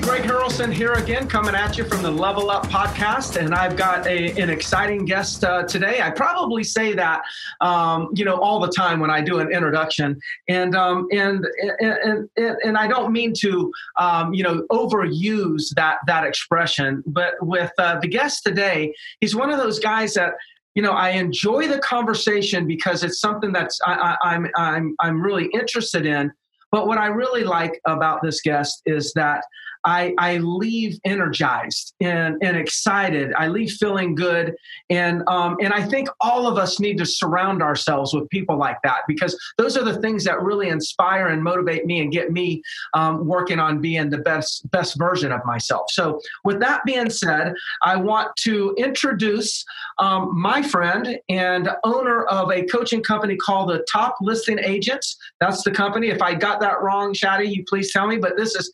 Greg Harrelson here again, coming at you from the Level Up podcast, and I've got a, an exciting guest uh, today. I probably say that, um, you know, all the time when I do an introduction, and um, and, and and and I don't mean to, um, you know, overuse that that expression, but with uh, the guest today, he's one of those guys that you know i enjoy the conversation because it's something that's I'm, I'm i'm really interested in but what i really like about this guest is that I, I leave energized and, and excited. I leave feeling good. And, um, and I think all of us need to surround ourselves with people like that because those are the things that really inspire and motivate me and get me um, working on being the best, best version of myself. So, with that being said, I want to introduce um, my friend and owner of a coaching company called the Top Listing Agents. That's the company. If I got that wrong, Chadi, you please tell me. But this is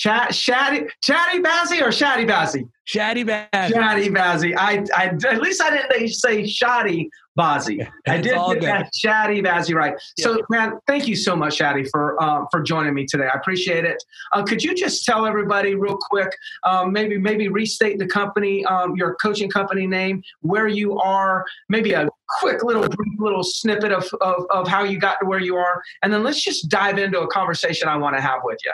Chat, Shaddy, Chatty Bazzy or Shaddy Bazzy? Shaddy Bazzy. Shaddy Bazzy. I, I, at least I didn't say Shoddy Bazzy. I did get that Shaddy Bazzy right. Yeah. So, man, thank you so much, Chadi, for uh, for joining me today. I appreciate it. Uh, could you just tell everybody real quick, um, maybe maybe restate the company, um, your coaching company name, where you are, maybe a quick little brief little snippet of, of, of how you got to where you are, and then let's just dive into a conversation I want to have with you.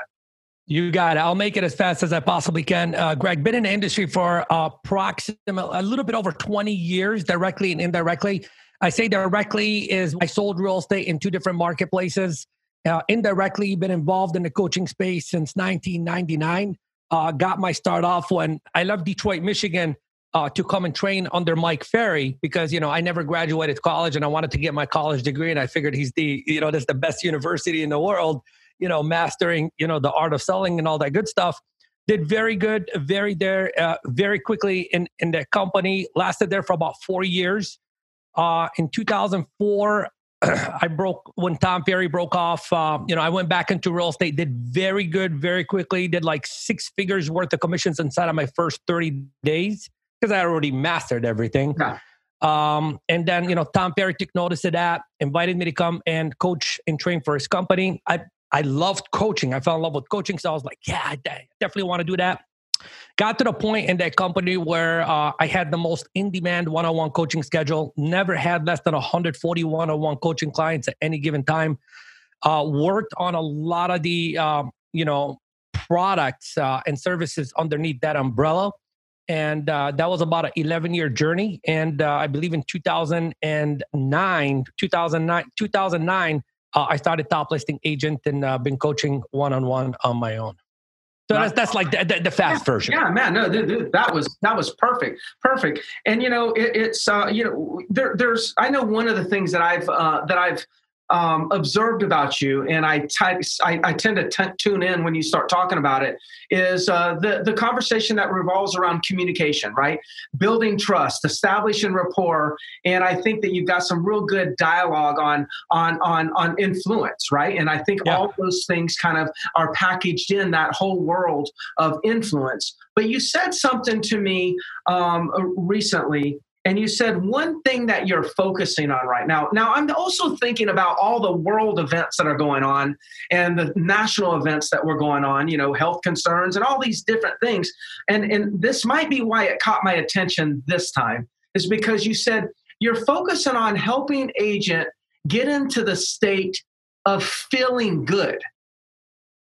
You got it. I'll make it as fast as I possibly can. Uh, Greg, been in the industry for approximately a little bit over 20 years, directly and indirectly. I say directly is I sold real estate in two different marketplaces. Uh, indirectly, been involved in the coaching space since 1999. Uh, got my start off when I left Detroit, Michigan, uh, to come and train under Mike Ferry because you know I never graduated college and I wanted to get my college degree, and I figured he's the you know that's the best university in the world you know, mastering, you know, the art of selling and all that good stuff. Did very good, very there, uh, very quickly in in the company. Lasted there for about four years. Uh, in 2004, I broke when Tom Ferry broke off. Uh, you know, I went back into real estate. Did very good, very quickly. Did like six figures worth of commissions inside of my first 30 days because I already mastered everything. Yeah. Um, and then, you know, Tom Ferry took notice of that, invited me to come and coach and train for his company. I I loved coaching. I fell in love with coaching. So I was like, yeah, I definitely want to do that. Got to the point in that company where uh, I had the most in demand one on one coaching schedule, never had less than 140 one on one coaching clients at any given time. Uh, worked on a lot of the, um, you know, products uh, and services underneath that umbrella. And uh, that was about an 11 year journey. And uh, I believe in 2009, 2009, 2009, uh, I started top listing agent and uh, been coaching one on one on my own. So that's that's like the, the, the fast yeah, version. Yeah, man, no, that was that was perfect, perfect. And you know, it, it's uh, you know, there, there's I know one of the things that I've uh, that I've um, observed about you, and I tend to t- tune in when you start talking about it, is uh, the the conversation that revolves around communication, right? Building trust, establishing rapport, and I think that you've got some real good dialogue on on on on influence, right? And I think yeah. all those things kind of are packaged in that whole world of influence. But you said something to me um, recently and you said one thing that you're focusing on right now. Now i'm also thinking about all the world events that are going on and the national events that were going on you know health concerns and all these different things. And and this might be why it caught my attention this time is because you said you're focusing on helping agent get into the state of feeling good.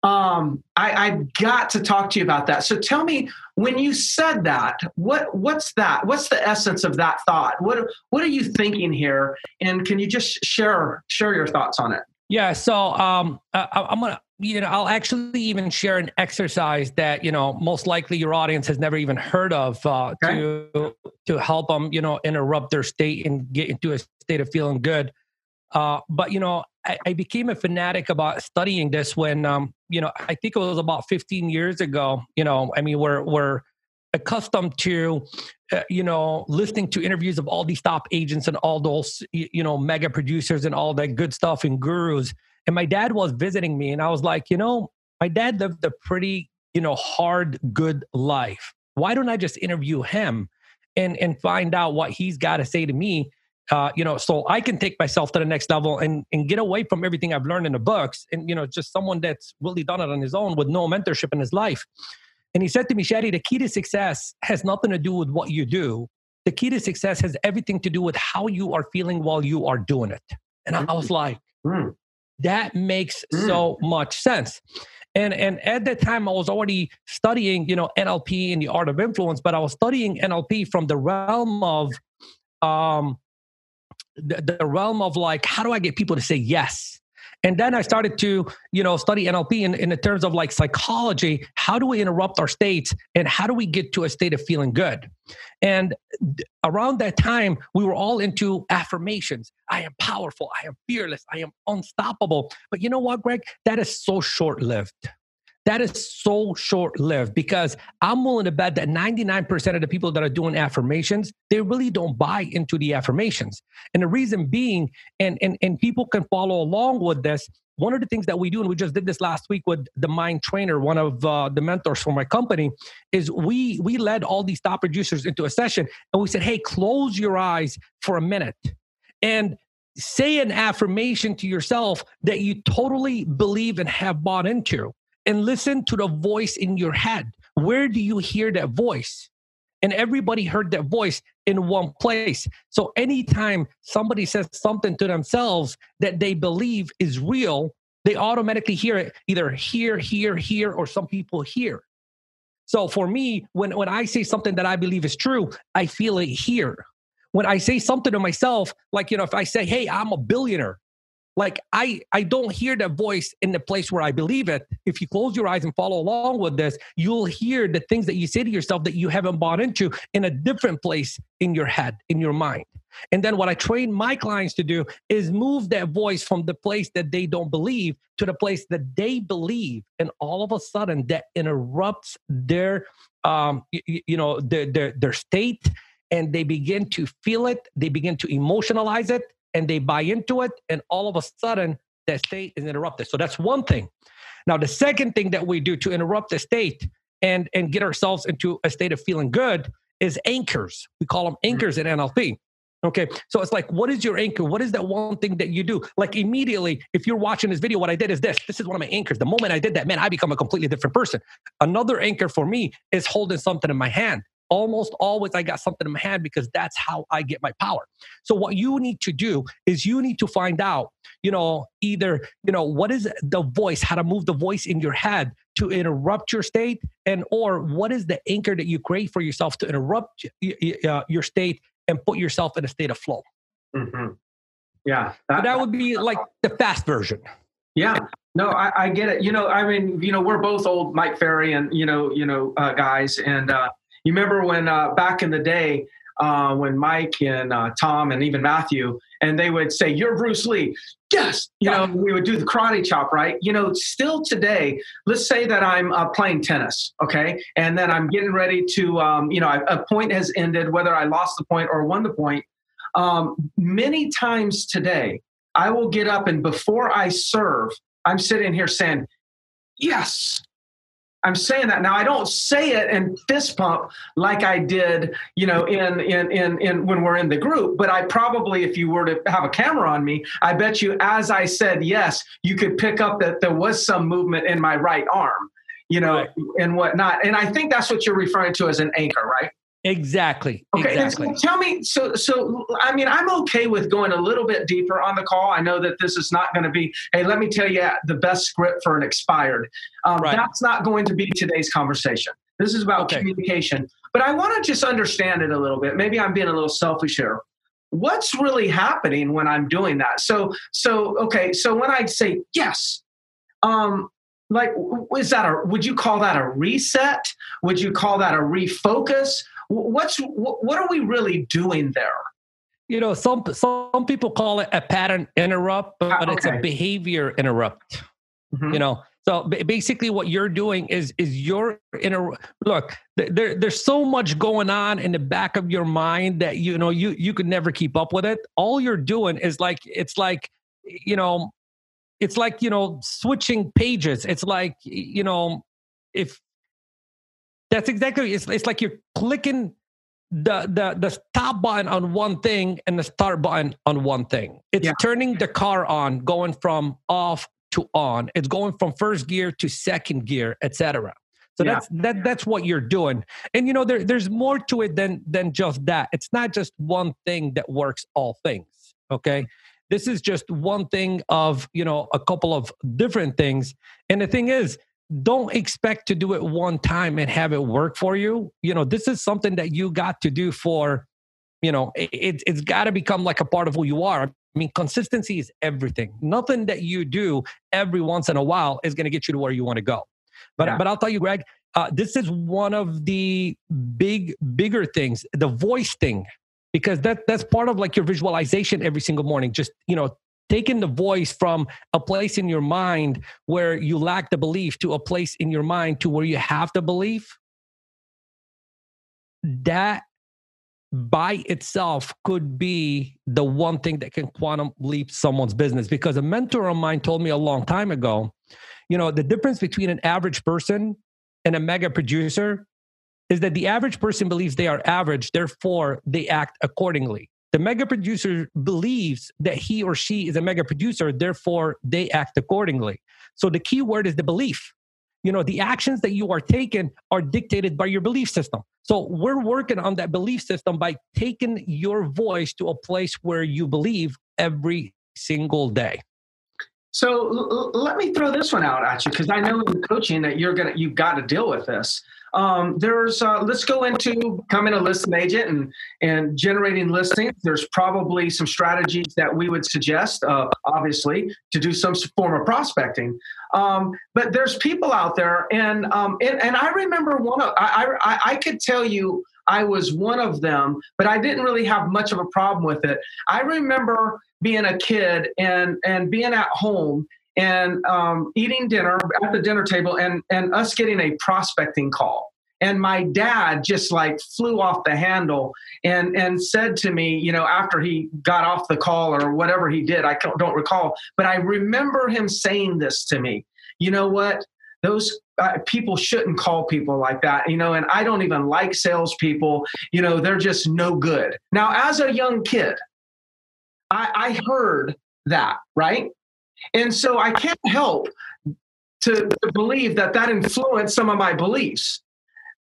Um, I, I've got to talk to you about that. So tell me, when you said that, what what's that? What's the essence of that thought? What what are you thinking here? And can you just share share your thoughts on it? Yeah. So um, I, I'm gonna you know I'll actually even share an exercise that you know most likely your audience has never even heard of uh, okay. to to help them you know interrupt their state and get into a state of feeling good. Uh, but you know, I, I, became a fanatic about studying this when, um, you know, I think it was about 15 years ago. You know, I mean, we're we're accustomed to uh, you know, listening to interviews of all these top agents and all those, you know, mega producers and all that good stuff and gurus. And my dad was visiting me, and I was like, you know, my dad lived a pretty, you know, hard, good life. Why don't I just interview him and and find out what he's got to say to me? Uh, you know, so I can take myself to the next level and and get away from everything I've learned in the books, and you know, just someone that's really done it on his own with no mentorship in his life. And he said to me, Chadi, the key to success has nothing to do with what you do. The key to success has everything to do with how you are feeling while you are doing it. And I was like, mm. that makes mm. so much sense. And and at that time, I was already studying, you know, NLP and the art of influence, but I was studying NLP from the realm of um the, the realm of like, how do I get people to say yes? And then I started to, you know, study NLP in, in the terms of like psychology. How do we interrupt our states and how do we get to a state of feeling good? And around that time, we were all into affirmations. I am powerful. I am fearless. I am unstoppable. But you know what, Greg? That is so short lived that is so short lived because I'm willing to bet that 99% of the people that are doing affirmations, they really don't buy into the affirmations. And the reason being, and, and, and people can follow along with this, one of the things that we do, and we just did this last week with the Mind Trainer, one of uh, the mentors for my company, is we we led all these top producers into a session, and we said, "Hey, close your eyes for a minute, and say an affirmation to yourself that you totally believe and have bought into." And listen to the voice in your head. Where do you hear that voice? And everybody heard that voice in one place. So anytime somebody says something to themselves that they believe is real, they automatically hear it either here, here, here, or some people here. So for me, when, when I say something that I believe is true, I feel it here. When I say something to myself, like, you know, if I say, hey, I'm a billionaire, like i i don't hear that voice in the place where i believe it. If you close your eyes and follow along with this you'll hear the things that you say to yourself that you haven't bought into in a different place in your head in your mind. And then what i train my clients to do is move that voice from the place that they don't believe to the place that they believe. And all of a sudden that interrupts their um you, you know their, their their state and they begin to feel it. They begin to emotionalize it and they buy into it, and all of a sudden that state is interrupted. So that's one thing. Now, the second thing that we do to interrupt the state and and get ourselves into a state of feeling good is anchors. We call them mm-hmm. anchors in NLP. Okay, so it's like, what is your anchor? What is that one thing that you do? Like immediately, if you're watching this video, what I did is this. This is one of my anchors. The moment I did that, man, I become a completely different person. Another anchor for me is holding something in my hand almost always I got something in my hand because that's how I get my power. So what you need to do is you need to find out, you know, either, you know, what is the voice, how to move the voice in your head to interrupt your state and or what is the anchor that you create for yourself to interrupt uh, your state and put yourself in a state of flow. Mm-hmm. Yeah. That, so that would be like the fast version. Yeah. No, I, I, get it. You know, I mean, you know, we're both old Mike Ferry and you know, you know, uh, guys, and uh, you remember when uh, back in the day uh, when Mike and uh, Tom and even Matthew and they would say, "You're Bruce Lee." Yes, you know, we would do the karate chop, right? You know, still today, let's say that I'm uh, playing tennis, okay, and then I'm getting ready to, um, you know, a point has ended, whether I lost the point or won the point. Um, many times today, I will get up and before I serve, I'm sitting here saying, "Yes, I'm saying that now. I don't say it and fist pump like I did, you know, in in in in when we're in the group. But I probably, if you were to have a camera on me, I bet you, as I said yes, you could pick up that there was some movement in my right arm, you know, right. and whatnot. And I think that's what you're referring to as an anchor, right? Exactly. Okay. Exactly. So tell me. So, so I mean, I'm okay with going a little bit deeper on the call. I know that this is not going to be. Hey, let me tell you the best script for an expired. Um, right. That's not going to be today's conversation. This is about okay. communication. But I want to just understand it a little bit. Maybe I'm being a little selfish here. What's really happening when I'm doing that? So, so okay. So when I say yes, um, like is that a? Would you call that a reset? Would you call that a refocus? What's what are we really doing there? You know, some some people call it a pattern interrupt, but okay. it's a behavior interrupt. Mm-hmm. You know, So basically, what you're doing is is you're in a look. There, there's so much going on in the back of your mind that you know you you could never keep up with it. All you're doing is like it's like you know, it's like you know switching pages. It's like you know if that's exactly it's it's like you're clicking the the the stop button on one thing and the start button on one thing. It's yeah. turning the car on, going from off to on. It's going from first gear to second gear, etc. So yeah. that's that that's what you're doing. And you know there, there's more to it than than just that. It's not just one thing that works all things. Okay. This is just one thing of, you know, a couple of different things. And the thing is, don't expect to do it one time and have it work for you. You know, this is something that you got to do for, you know, it, it's got to become like a part of who you are. I mean, consistency is everything. Nothing that you do every once in a while is going to get you to where you want to go. But yeah. but I'll tell you, Greg, uh, this is one of the big bigger things, the voice thing, because that that's part of like your visualization every single morning. Just you know, taking the voice from a place in your mind where you lack the belief to a place in your mind to where you have the belief. That by itself could be the one thing that can quantum leap someone's business because a mentor of mine told me a long time ago you know the difference between an average person and a mega producer is that the average person believes they are average therefore they act accordingly the mega producer believes that he or she is a mega producer therefore they act accordingly. So the key word is the belief. You know the actions that you are taking are dictated by your belief system. So we're working on that belief system by taking your voice to a place where you believe every single day. So l- let me throw this one out at you because i know in coaching that you're gonna you've got to deal with this um, there's uh, let's go into becoming a listing agent and and generating listings. There's probably some strategies that we would suggest, uh, obviously, to do some form of prospecting. Um, but there's people out there, and um, and, and I remember one of I, I I could tell you I was one of them, but I didn't really have much of a problem with it. I remember being a kid and and being at home and um, eating dinner at the dinner table and and us getting a prospecting call. And my dad just like flew off the handle and and said to me you know after he got off the call or whatever he did i don't recall but i remember him saying this to me you know what? Those uh, people shouldn't call people like that you know and i don't even like salespeople you know they're just no good. Now as a young kid i, I heard that right and so I can't help to, to believe that that influenced some of my beliefs.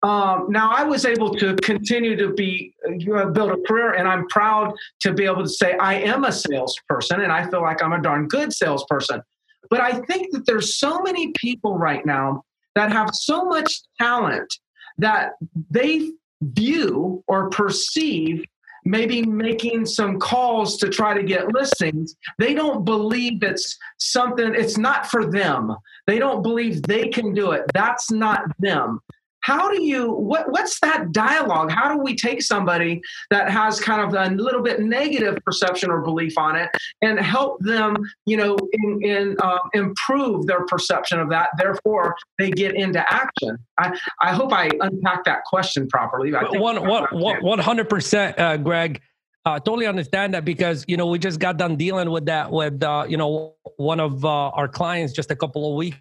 Um, now I was able to continue to be uh, build a career, and I'm proud to be able to say I am a salesperson, and I feel like I'm a darn good salesperson. But I think that there's so many people right now that have so much talent that they view or perceive maybe making some calls to try to get listings, they don't believe it's something, it's not for them. They don't believe they can do it. That's not them how do you what what's that dialogue? How do we take somebody that has kind of a little bit negative perception or belief on it and help them you know in, in uh, improve their perception of that? Therefore they get into action. I i hope i unpacked that question properly I one, one, 100% uh, greg. Uh, totally understand that because you know we just got done dealing with that with uh, you know one of uh, our clients just a couple of weeks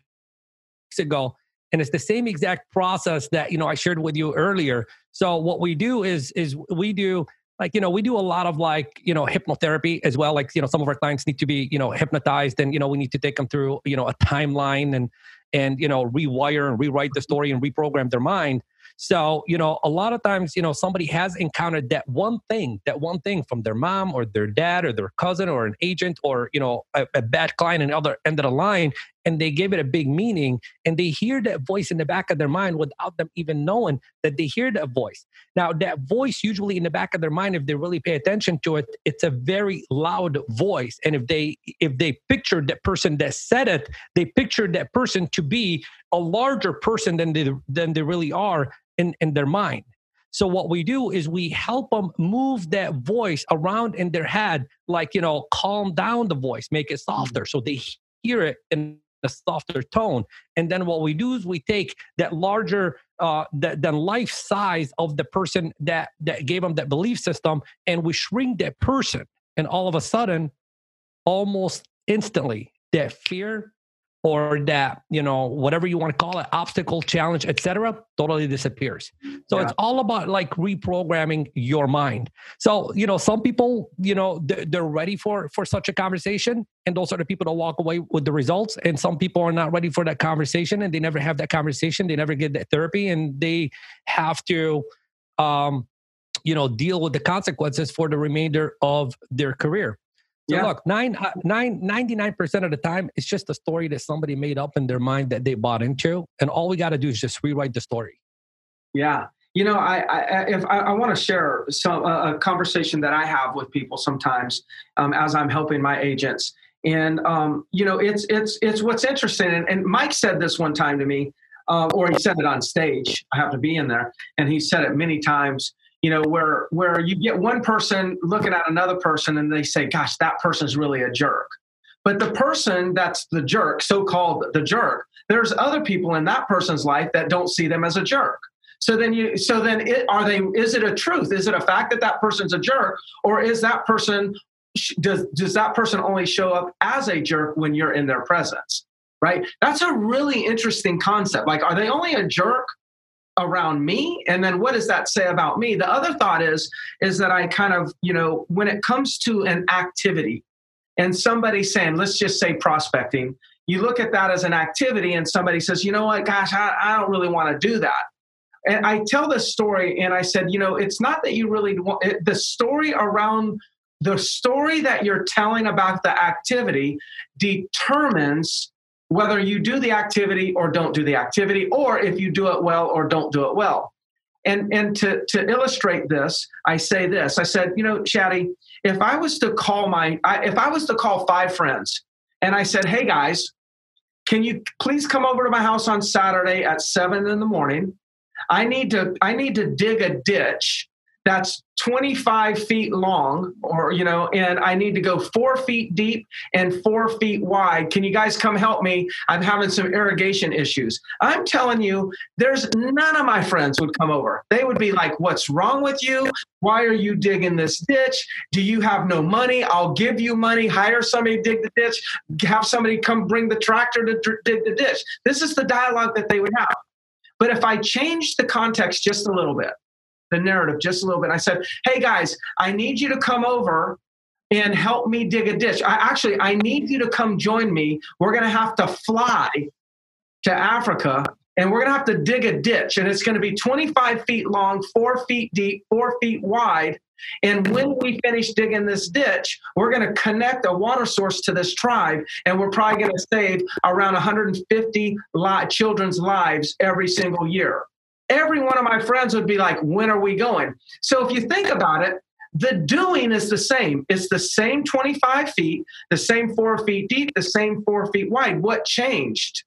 ago and it's the same exact process that you know i shared with you earlier so what we do is is we do like you know we do a lot of like you know hypnotherapy as well like you know some of our clients need to be you know hypnotized and you know we need to take them through you know a timeline and and you know rewire and rewrite the story and reprogram their mind so, you know, a lot of times, you know, somebody has encountered that one thing, that one thing from their mom or their dad or their cousin or an agent or, you know, a, a bad client the other end of the line, and they give it a big meaning and they hear that voice in the back of their mind without them even knowing that they hear that voice. Now, that voice, usually in the back of their mind, if they really pay attention to it, it's a very loud voice. And if they if they picture that person that said it, they picture that person to be a larger person than they than they really are in, in their mind. So what we do is we help them move that voice around in their head, like you know, calm down the voice, make it mm-hmm. softer, so they hear it in a softer tone. And then what we do is we take that larger uh, than life size of the person that that gave them that belief system, and we shrink that person. And all of a sudden, almost instantly, that fear or that you know whatever you want to call it obstacle challenge etc totally disappears. So yeah. it's all about like reprogramming your mind. So you know some people you know they're ready for for such a conversation and those are the people that walk away with the results and some people are not ready for that conversation and they never have that conversation they never get that therapy and they have to um you know deal with the consequences for the remainder of their career so yeah. look, nine, uh, nine, 99% of the time, it's just a story that somebody made up in their mind that they bought into. And all we got to do is just rewrite the story. Yeah. You know, I, I if I, I want to share some uh, a conversation that I have with people sometimes um, as I'm helping my agents, and um, you know, it's it's it's what's interesting. And, and Mike said this one time to me, uh, or he said it on stage. I have to be in there, and he said it many times you know where where you get one person looking at another person and they say gosh that person's really a jerk. But the person that's the jerk so called the jerk there's other people in that person's life that don't see them as a jerk. So then you so then it, are they is it a truth? Is it a fact that that person's a jerk? Or is that person does does that person only show up as a jerk when you're in their presence right? That's a really interesting concept. Like are they only a jerk around me and then what does that say about me? The other thought is is that i kind of you know when it comes to an activity and somebody saying let's just say prospecting you look at that as an activity and somebody says you know what? Gosh i, I don't really want to do that. And i tell this story and i said you know it's not that you really want it, the story around the story that you're telling about the activity determines whether you do the activity or don't do the activity, or if you do it well or don't do it well. And, and to, to illustrate this, I say this I said, you know, Chadi, if I was to call my, I, if I was to call five friends and I said, hey guys, can you please come over to my house on Saturday at seven in the morning? I need to, I need to dig a ditch that's 25 feet long or you know and i need to go four feet deep and four feet wide. Can you guys come help me? I'm having some irrigation issues. I'm telling you there's none of my friends would come over. They would be like what's wrong with you? Why are you digging this ditch? Do you have no money? I'll give you money. Hire somebody to dig the ditch. Have somebody come bring the tractor to dig the ditch. This is the dialogue that they would have. But if i change the context just a little bit the narrative just a little bit. I said, hey guys, I need you to come over and help me dig a ditch. I actually I need you to come join me. We're gonna have to fly to Africa and we're gonna have to dig a ditch, and it's gonna be 25 feet long, four feet deep, four feet wide. And when we finish digging this ditch, we're going to connect a water source to this tribe, and we're probably going to save around 150 li- children's lives every single year every one of my friends would be like, when are we going? So if you think about it, the doing is the same. It's the same 25 feet, the same four feet deep, the same four feet wide. What changed?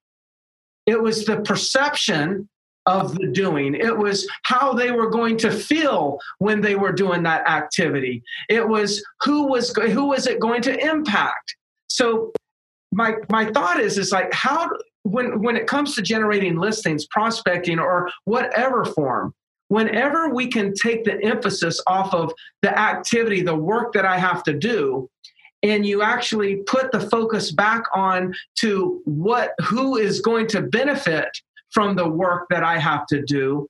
It was the perception of the doing. It was how they were going to feel when they were doing that activity. It was who was who was it going to impact. So my my thought is is like how when when it comes to generating listings, prospecting, or whatever form, whenever we can take the emphasis off of the activity, the work that I have to do, and you actually put the focus back on to what who is going to benefit from the work that I have to do,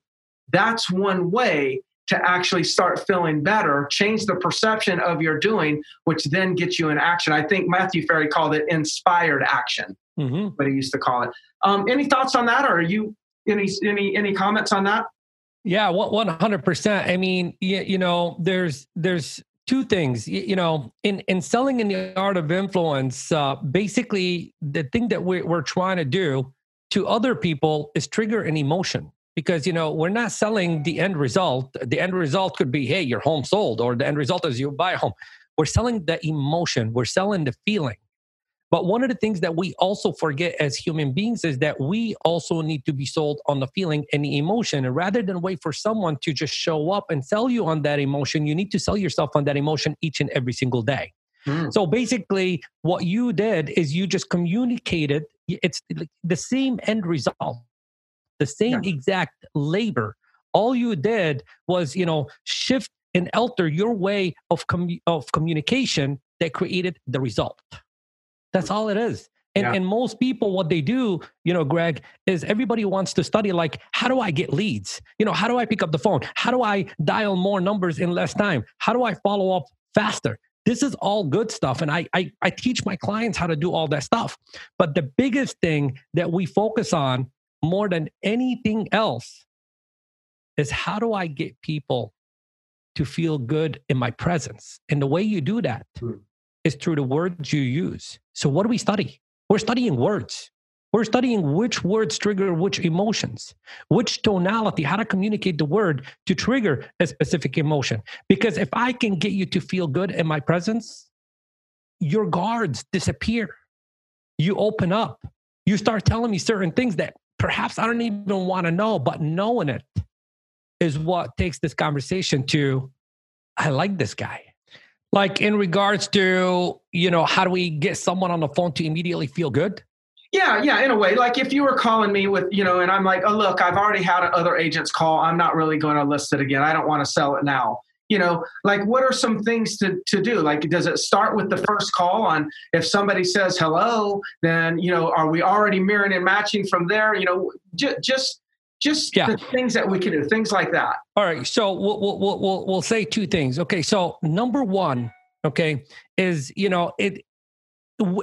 that's one way to actually start feeling better, change the perception of your doing, which then gets you in action. I think Matthew Ferry called it inspired action mm-hmm. what he used to call it. Um, any thoughts on that, or are you any any any comments on that? Yeah, one hundred percent. I mean, you, you know, there's there's two things. You, you, know, in in selling in the art of influence, uh, basically the thing that we're we're trying to do to other people is trigger an emotion because you know we're not selling the end result the end result could be hey your home sold or the end result is you buy a home we're selling the emotion we're selling the feeling but one of the things that we also forget as human beings is that we also need to be sold on the feeling and the emotion. And rather than wait for someone to just show up and sell you on that emotion, you need to sell yourself on that emotion each and every single day. Mm. So basically, what you did is you just communicated it's the same end result, the same yeah. exact labor. All you did was, you know, shift and alter your way of com- of communication that created the result. That's all it is. And, yeah. and most people, what they do, you know, Greg, is everybody wants to study like, how do I get leads? You know, how do I pick up the phone? How do I dial more numbers in less time? How do I follow up faster? This is all good stuff. And I, I, I teach my clients how to do all that stuff. But the biggest thing that we focus on more than anything else is how do I get people to feel good in my presence? And the way you do that mm. is through the words you use. So, what do we study? We're studying words. We're studying which words trigger which emotions, which tonality, how to communicate the word to trigger a specific emotion. Because if I can get you to feel good in my presence, your guards disappear. You open up. You start telling me certain things that perhaps I don't even want to know, but knowing it is what takes this conversation to I like this guy. Like in regards to you know how do we get someone on the phone to immediately feel good? Yeah yeah in a way. Like if you were calling me with you know and i'm like oh look i've already had other agents call. I'm not really going to list it again. I don't want to sell it now you know like what are some things to, to do like does it start with the first call on if somebody says hello then you know are we already mirroring and matching from there you know j- just just yeah. the things that we can do, things like that. All right. So we'll, we'll, we'll, we'll say two things. Okay. So number one, okay, is, you know, it,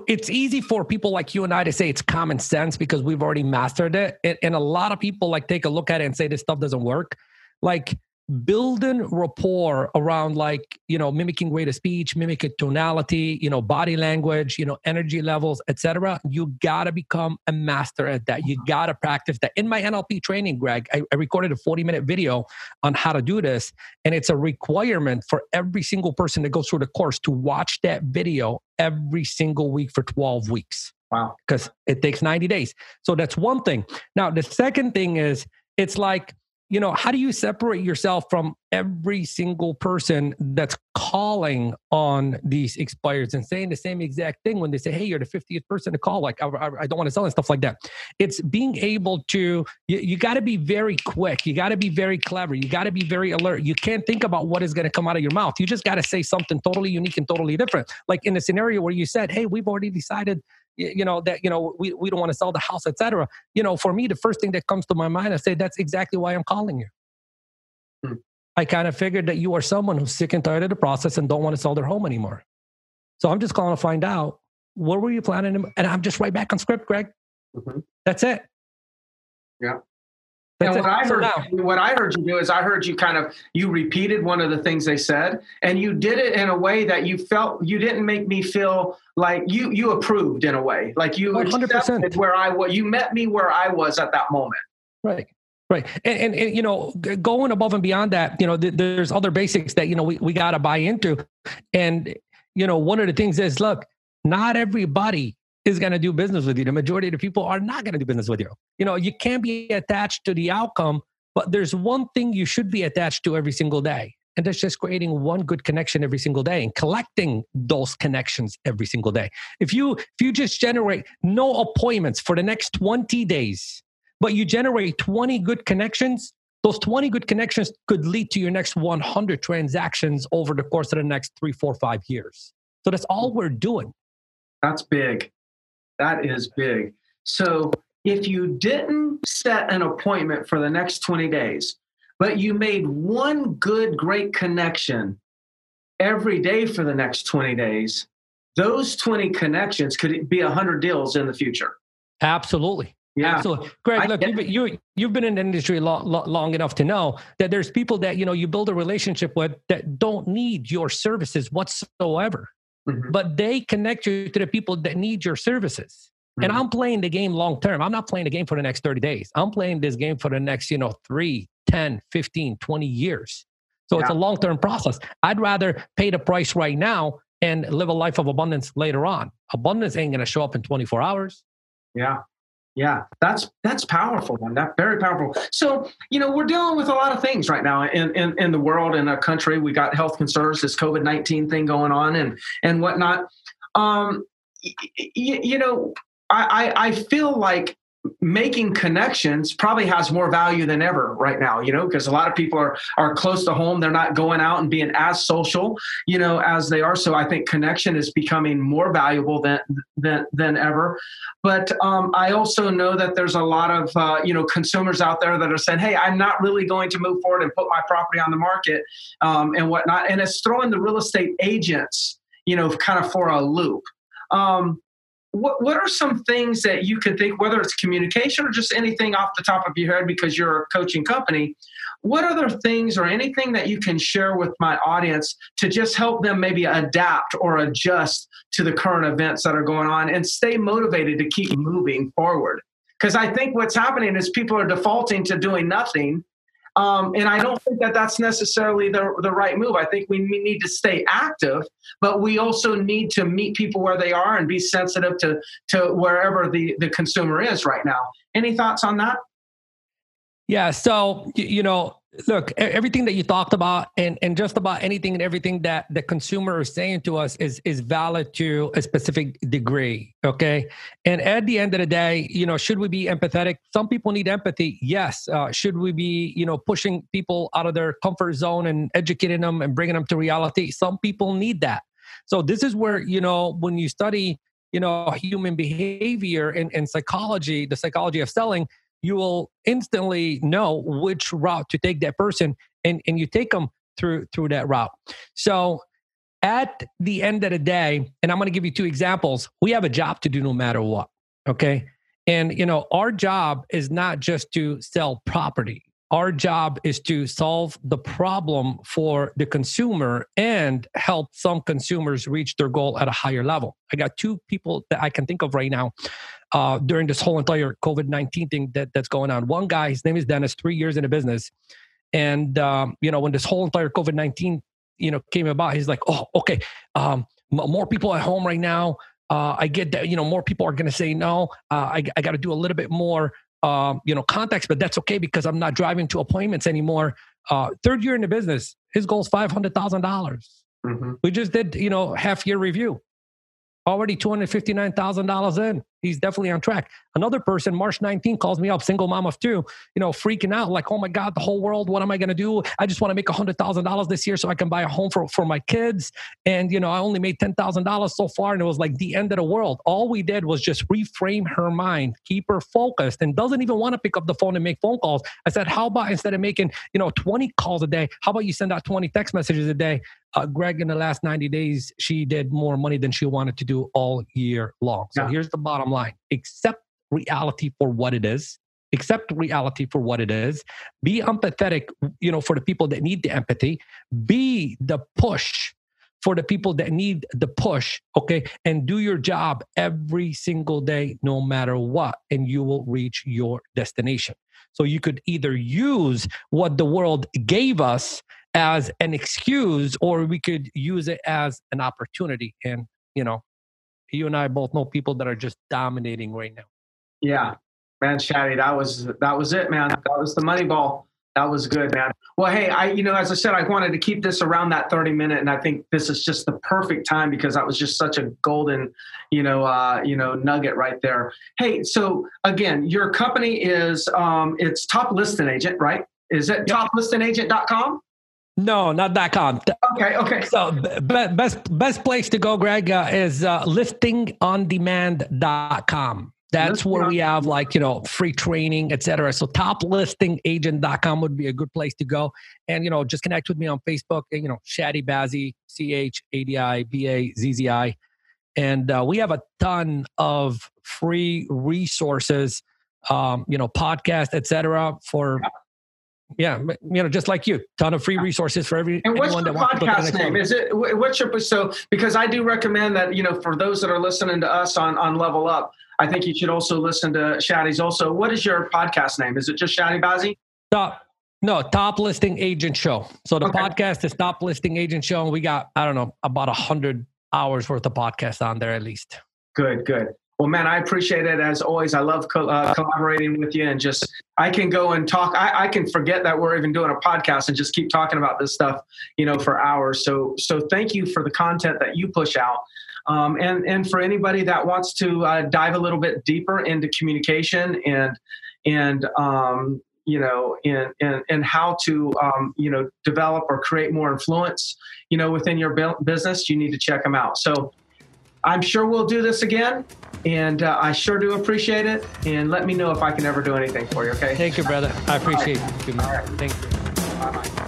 it's easy for people like you and I to say it's common sense because we've already mastered it. And, and a lot of people like take a look at it and say this stuff doesn't work. Like building rapport around like you know mimicking rate of speech mimicking tonality you know body language you know energy levels etc you gotta become a master at that. You gotta practice that. In my nlp training greg I, I recorded a 40 minute video on how to do this and it's a requirement for every single person that goes through the course to watch that video every single week for 12 weeks. Wow. Because it takes 90 days. So that's one thing. Now the second thing is it's like you know, how do you separate yourself from every single person that's calling on these expires and saying the same exact thing when they say, hey, you're the 50th person to call? Like, I, I don't want to sell and stuff like that. It's being able to, you, you got to be very quick. You got to be very clever. You got to be very alert. You can't think about what is going to come out of your mouth. You just got to say something totally unique and totally different. Like in the scenario where you said, hey, we've already decided you know that you know we, we don't want to sell the house etc you know for me the first thing that comes to my mind i say that's exactly why i'm calling you. Hmm. i kind of figured that you are someone who's sick and tired of the process and don't want to sell their home anymore. So i'm just calling to find out what were you planning to, and i'm just right back on script greg. Mm-hmm. that's it. Yeah and what I heard, what I heard you do is I heard you kind of you repeated one of the things they said, and you did it in a way that you felt you didn't make me feel like you you approved in a way, like you 100%. accepted where I was. You met me where I was at that moment. Right. Right. And, and, and, you know, going above and beyond that, you know, th- there's other basics that, you know, we, we got to buy into. And, you know, one of the things is, look, not everybody is going to do business with you. The majority of the people are not going to do business with you. You know, you can't be attached to the outcome, but there's one thing you should be attached to every single day. And that's just creating one good connection every single day and collecting those connections every single day. If you if you just generate no appointments for the next 20 days, but you generate 20 good connections, those 20 good connections could lead to your next 100 transactions over the course of the next three, four, five years. So that's all we're doing. That's big. That is big. So if you didn't set an appointment for the next 20 days, but you made one good, great connection every day for the next 20 days, those 20 connections could be 100 deals in the future. Absolutely. Yeah. Absolutely. Greg, look, you've been, you, you've been in the industry long, long enough to know that there's people that, you know, you build a relationship with that don't need your services whatsoever mm-hmm. but they connect you to the people that need your services. Mm-hmm. And I'm playing the game long term. I'm not playing the game for the next 30 days. I'm playing this game for the next, you know, 3, 10, 15, 20 years. So yeah. it's a long term process. I'd rather pay the price right now and live a life of abundance later on. Abundance ain't going to show up in 24 hours. Yeah. Yeah, that's that's powerful, man. That's very powerful. So, you know, we're dealing with a lot of things right now in, in, in the world, in our country. We got health concerns, this COVID nineteen thing going on, and and whatnot. Um, y- y- you know, I, I feel like making connections probably has more value than ever right now you know because a lot of people are are close to home. They're not going out and being as social you know as they are. So i think connection is becoming more valuable than than than ever. But um, i also know that there's a lot of uh, you know consumers out there that are saying hey i'm not really going to move forward and put my property on the market um, and whatnot. And it's throwing the real estate agents you know kind of for a loop. Um, what, what are some things that you could think, whether it's communication or just anything off the top of your head because you're a coaching company, what other things or anything that you can share with my audience to just help them maybe adapt or adjust to the current events that are going on and stay motivated to keep moving forward? Because I think what's happening is people are defaulting to doing nothing um, and I don't think that that's necessarily the, the right move. I think we need to stay active, but we also need to meet people where they are and be sensitive to, to wherever the, the consumer is right now. Any thoughts on that? Yeah. So, you know, look everything that you talked about and, and just about anything and everything that the consumer is saying to us is is valid to a specific degree okay? And at the end of the day you know should we be empathetic? Some people need empathy yes. Uh, should we be you know pushing people out of their comfort zone and educating them and bringing them to reality? Some people need that. So this is where you know when you study you know human behavior and, and psychology the psychology of selling you will instantly know which route to take that person and, and you take them through through that route. So at the end of the day and i'm going to give you two examples we have a job to do no matter what okay? And you know our job is not just to sell property. Our job is to solve the problem for the consumer and help some consumers reach their goal at a higher level. I got two people that I can think of right now uh, during this whole entire COVID 19 thing that, that's going on. One guy, his name is Dennis, three years in the business. And, um, you know, when this whole entire COVID 19, you know, came about, he's like, oh, okay, um, more people at home right now. Uh, I get that, you know, more people are going to say no. Uh, I, I got to do a little bit more um, you know, contacts, but that's okay because I'm not driving to appointments anymore. Uh, third year in the business, his goal is five hundred thousand dollars. Mm-hmm. We just did, you know, half year review. Already two hundred fifty nine thousand dollars in he's definitely on track. Another person, March 19, calls me up, single mom of two, you know, freaking out, like, oh my God, the whole world, what am I going to do? I just want to make a $100,000 this year so I can buy a home for, for my kids. And, you know, I only made $10,000 so far. And it was like the end of the world. All we did was just reframe her mind, keep her focused, and doesn't even want to pick up the phone and make phone calls. I said, how about instead of making, you know, 20 calls a day, how about you send out 20 text messages a day? Uh, Greg, in the last 90 days, she did more money than she wanted to do all year long. So yeah. here's the bottom line. Accept reality for what it is. Accept reality for what it is. Be empathetic you know for the people that need the empathy. Be the push for the people that need the push okay? And do your job every single day no matter what and you will reach your destination. So you could either use what the world gave us as an excuse or we could use it as an opportunity and you know you and I both know people that are just dominating right now. Yeah, man, Chadi, that was that was it, man. That was the money ball. That was good, man. Well, hey, I you know, as I said, I wanted to keep this around that 30 minute, and I think this is just the perfect time because that was just such a golden, you know, uh, you know, nugget right there. Hey, so again, your company is um it's top listing agent, right? Is it yep. toplistingagent.com? No, not .com. Okay, okay. So best best place to go, Greg, uh, is uh, listingondemand.com. That's where we have like, you know, free training, etc. So toplistingagent.com would be a good place to go. And, you know, just connect with me on Facebook, you know, Chadi Bazzi, C H A D I B A Z Z I. And uh, we have a ton of free resources, um, you know, podcast, etc. for yeah, you know, just like you, ton of free resources for every. And what's the podcast name? Is it what's your so? Because I do recommend that you know for those that are listening to us on on Level Up, I think you should also listen to Chadi's. Also, what is your podcast name? Is it just Chadi Bazzi? Top, no, Top Listing Agent Show. So the okay. podcast is Top Listing Agent Show, and we got I don't know about a hundred hours worth of podcast on there at least. Good, good. Well, man, I appreciate it as always. I love co- uh, collaborating with you and just I can go and talk. I, I, can forget that we're even doing a podcast and just keep talking about this stuff, you know, for hours. So, so thank you for the content that you push out. Um, and and for anybody that wants to uh, dive a little bit deeper into communication and and um, you know in, in, in how to um, you know develop or create more influence you know within your business you need to check them out so i'm sure we'll do this again and uh, i sure do appreciate it and let me know if i can ever do anything for you okay thank you brother i appreciate right. you man. Right. thank you